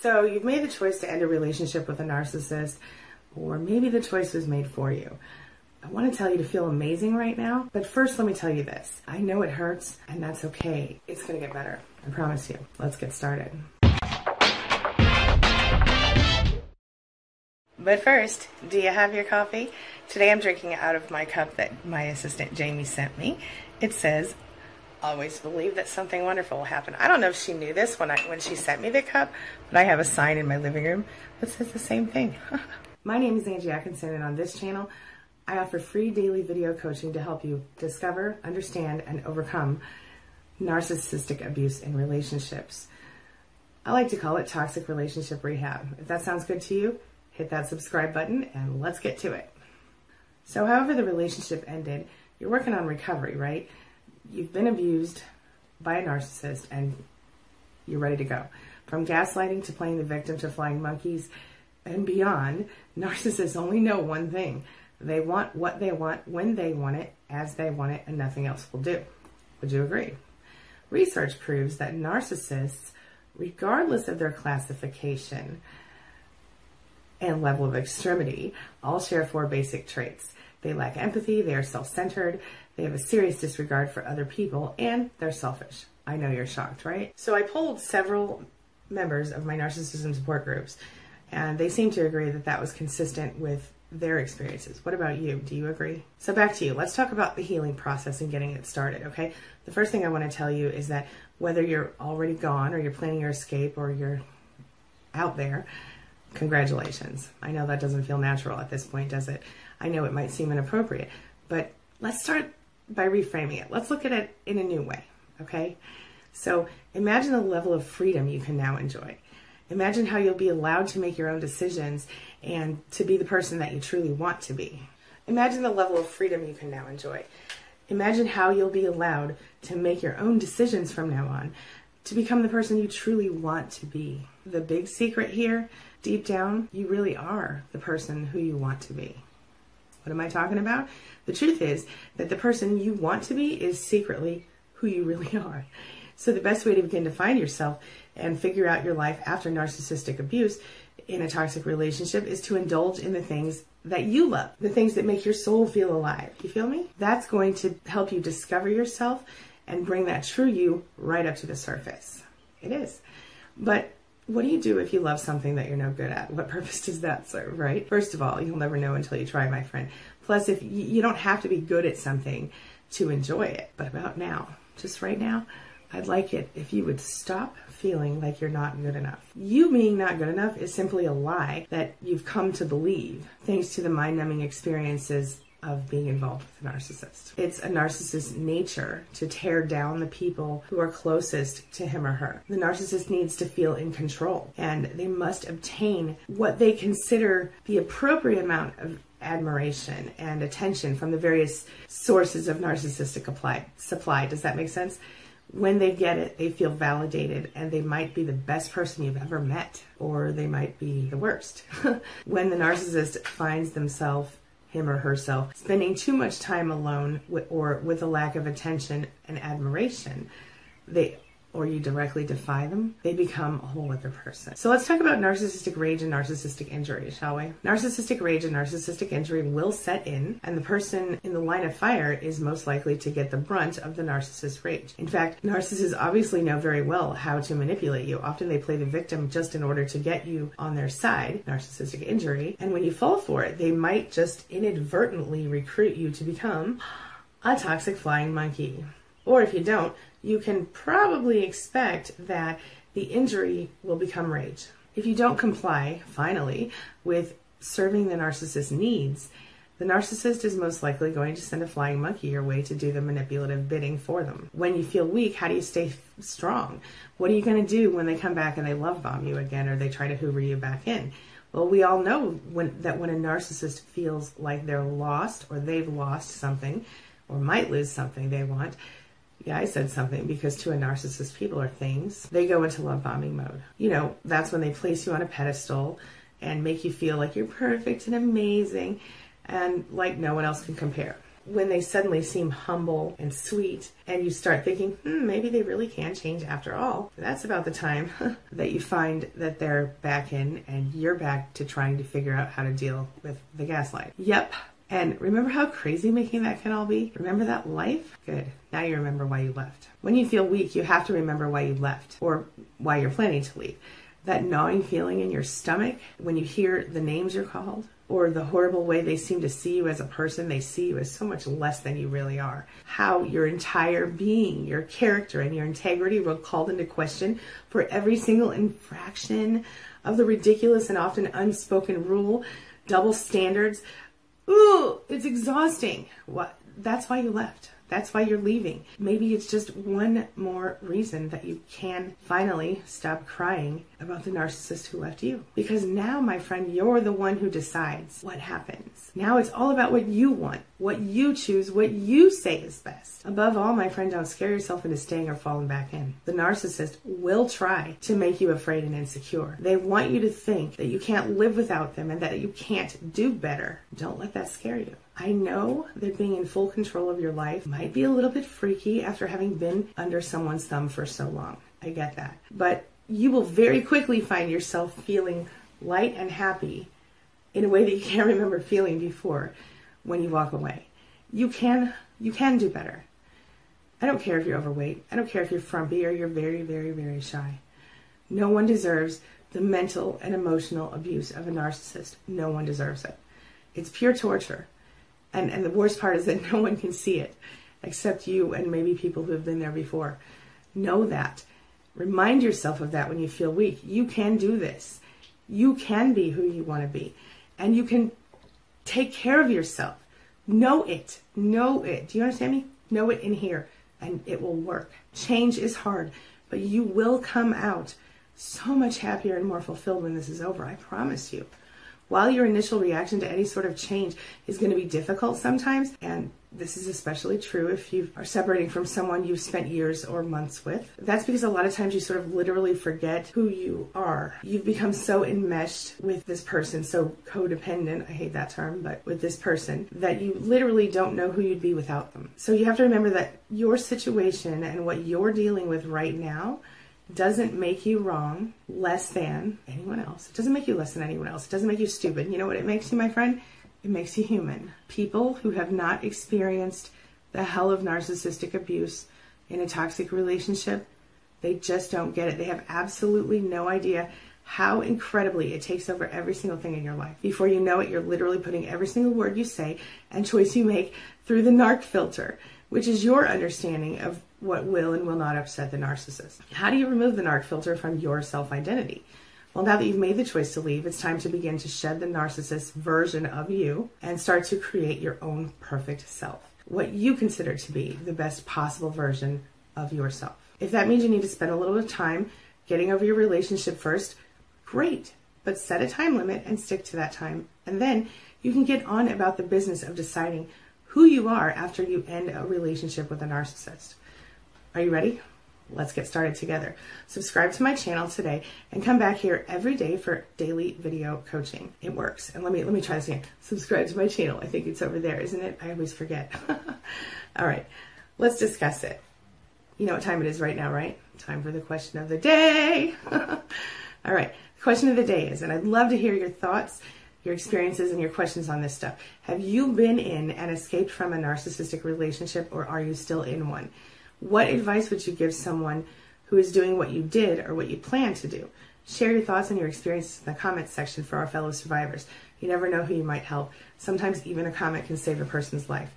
So you've made the choice to end a relationship with a narcissist, or maybe the choice was made for you. I want to tell you to feel amazing right now, but first let me tell you this. I know it hurts, and that's okay. It's going to get better. I promise you. Let's get started. But first, do you have your coffee? Today I'm drinking it out of my cup that my assistant Jamie sent me. It says, always believe that something wonderful will happen. I don't know if she knew this when I when she sent me the cup, but I have a sign in my living room that says the same thing. my name is Angie Atkinson and on this channel I offer free daily video coaching to help you discover, understand, and overcome narcissistic abuse in relationships. I like to call it toxic relationship rehab. If that sounds good to you, hit that subscribe button and let's get to it. So, however, the relationship ended, you're working on recovery, right? You've been abused by a narcissist and you're ready to go. From gaslighting to playing the victim to flying monkeys and beyond, narcissists only know one thing they want what they want when they want it, as they want it, and nothing else will do. Would you agree? Research proves that narcissists, regardless of their classification and level of extremity, all share four basic traits. They lack empathy, they are self centered, they have a serious disregard for other people, and they're selfish. I know you're shocked, right? So I polled several members of my narcissism support groups, and they seem to agree that that was consistent with their experiences. What about you? Do you agree? So back to you. Let's talk about the healing process and getting it started, okay? The first thing I want to tell you is that whether you're already gone or you're planning your escape or you're out there, congratulations. I know that doesn't feel natural at this point, does it? I know it might seem inappropriate, but let's start by reframing it. Let's look at it in a new way, okay? So imagine the level of freedom you can now enjoy. Imagine how you'll be allowed to make your own decisions and to be the person that you truly want to be. Imagine the level of freedom you can now enjoy. Imagine how you'll be allowed to make your own decisions from now on to become the person you truly want to be. The big secret here, deep down, you really are the person who you want to be. What am I talking about? The truth is that the person you want to be is secretly who you really are. So, the best way to begin to find yourself and figure out your life after narcissistic abuse in a toxic relationship is to indulge in the things that you love, the things that make your soul feel alive. You feel me? That's going to help you discover yourself and bring that true you right up to the surface. It is. But what do you do if you love something that you're no good at? What purpose does that serve, right? First of all, you'll never know until you try, my friend. Plus, if you don't have to be good at something to enjoy it, but about now, just right now, I'd like it if you would stop feeling like you're not good enough. You being not good enough is simply a lie that you've come to believe thanks to the mind numbing experiences of being involved with a narcissist. It's a narcissist's nature to tear down the people who are closest to him or her. The narcissist needs to feel in control and they must obtain what they consider the appropriate amount of admiration and attention from the various sources of narcissistic apply, supply. Does that make sense? when they get it, they feel validated and they might be the best person you've ever met, or they might be the worst. when the narcissist finds themselves, him or herself, spending too much time alone with, or with a lack of attention and admiration, they or you directly defy them, they become a whole other person. So let's talk about narcissistic rage and narcissistic injury, shall we? Narcissistic rage and narcissistic injury will set in, and the person in the line of fire is most likely to get the brunt of the narcissist's rage. In fact, narcissists obviously know very well how to manipulate you. Often they play the victim just in order to get you on their side, narcissistic injury, and when you fall for it, they might just inadvertently recruit you to become a toxic flying monkey. Or if you don't, you can probably expect that the injury will become rage. If you don't comply, finally, with serving the narcissist's needs, the narcissist is most likely going to send a flying monkey your way to do the manipulative bidding for them. When you feel weak, how do you stay strong? What are you going to do when they come back and they love bomb you again or they try to hoover you back in? Well, we all know when, that when a narcissist feels like they're lost or they've lost something or might lose something they want, yeah, I said something because to a narcissist, people are things. They go into love bombing mode. You know, that's when they place you on a pedestal and make you feel like you're perfect and amazing and like no one else can compare. when they suddenly seem humble and sweet, and you start thinking, hmm, maybe they really can change after all, that's about the time that you find that they're back in and you're back to trying to figure out how to deal with the gaslight. Yep. And remember how crazy making that can all be? Remember that life? Good. Now you remember why you left. When you feel weak, you have to remember why you left or why you're planning to leave. That gnawing feeling in your stomach when you hear the names you're called, or the horrible way they seem to see you as a person, they see you as so much less than you really are. How your entire being, your character, and your integrity were called into question for every single infraction of the ridiculous and often unspoken rule, double standards. Ooh, it's exhausting. What? That's why you left. That's why you're leaving. Maybe it's just one more reason that you can finally stop crying about the narcissist who left you. Because now, my friend, you're the one who decides what happens. Now it's all about what you want, what you choose, what you say is best. Above all, my friend, don't scare yourself into staying or falling back in. The narcissist will try to make you afraid and insecure. They want you to think that you can't live without them and that you can't do better. Don't let that scare you. I know that being in full control of your life might be a little bit freaky after having been under someone's thumb for so long. I get that. But you will very quickly find yourself feeling light and happy in a way that you can't remember feeling before when you walk away. You can you can do better. I don't care if you're overweight. I don't care if you're frumpy or you're very very very shy. No one deserves the mental and emotional abuse of a narcissist. No one deserves it. It's pure torture. And, and the worst part is that no one can see it except you and maybe people who have been there before. Know that. Remind yourself of that when you feel weak. You can do this. You can be who you want to be. And you can take care of yourself. Know it. Know it. Do you understand me? Know it in here and it will work. Change is hard, but you will come out so much happier and more fulfilled when this is over. I promise you. While your initial reaction to any sort of change is going to be difficult sometimes, and this is especially true if you are separating from someone you've spent years or months with. That's because a lot of times you sort of literally forget who you are. You've become so enmeshed with this person, so codependent, I hate that term, but with this person, that you literally don't know who you'd be without them. So you have to remember that your situation and what you're dealing with right now doesn't make you wrong less than anyone else. It doesn't make you less than anyone else. It doesn't make you stupid. You know what it makes you, my friend? It makes you human. People who have not experienced the hell of narcissistic abuse in a toxic relationship, they just don't get it. They have absolutely no idea how incredibly it takes over every single thing in your life. Before you know it, you're literally putting every single word you say and choice you make through the narc filter, which is your understanding of what will and will not upset the narcissist. How do you remove the narc filter from your self identity? Well, now that you've made the choice to leave, it's time to begin to shed the narcissist version of you and start to create your own perfect self. What you consider to be the best possible version of yourself. If that means you need to spend a little bit of time getting over your relationship first, great. But set a time limit and stick to that time. And then you can get on about the business of deciding who you are after you end a relationship with a narcissist. Are you ready? Let's get started together. Subscribe to my channel today and come back here every day for daily video coaching. It works. And let me let me try this again. Subscribe to my channel. I think it's over there, isn't it? I always forget. All right. Let's discuss it. You know what time it is right now, right? Time for the question of the day. All right. The question of the day is, and I'd love to hear your thoughts your experiences and your questions on this stuff. Have you been in and escaped from a narcissistic relationship or are you still in one? What advice would you give someone who is doing what you did or what you plan to do? Share your thoughts and your experiences in the comments section for our fellow survivors. You never know who you might help. Sometimes even a comment can save a person's life.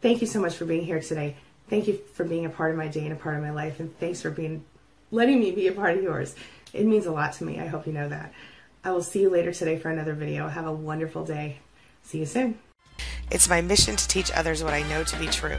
Thank you so much for being here today. Thank you for being a part of my day and a part of my life, and thanks for being letting me be a part of yours. It means a lot to me. I hope you know that. I will see you later today for another video. Have a wonderful day. See you soon. It's my mission to teach others what I know to be true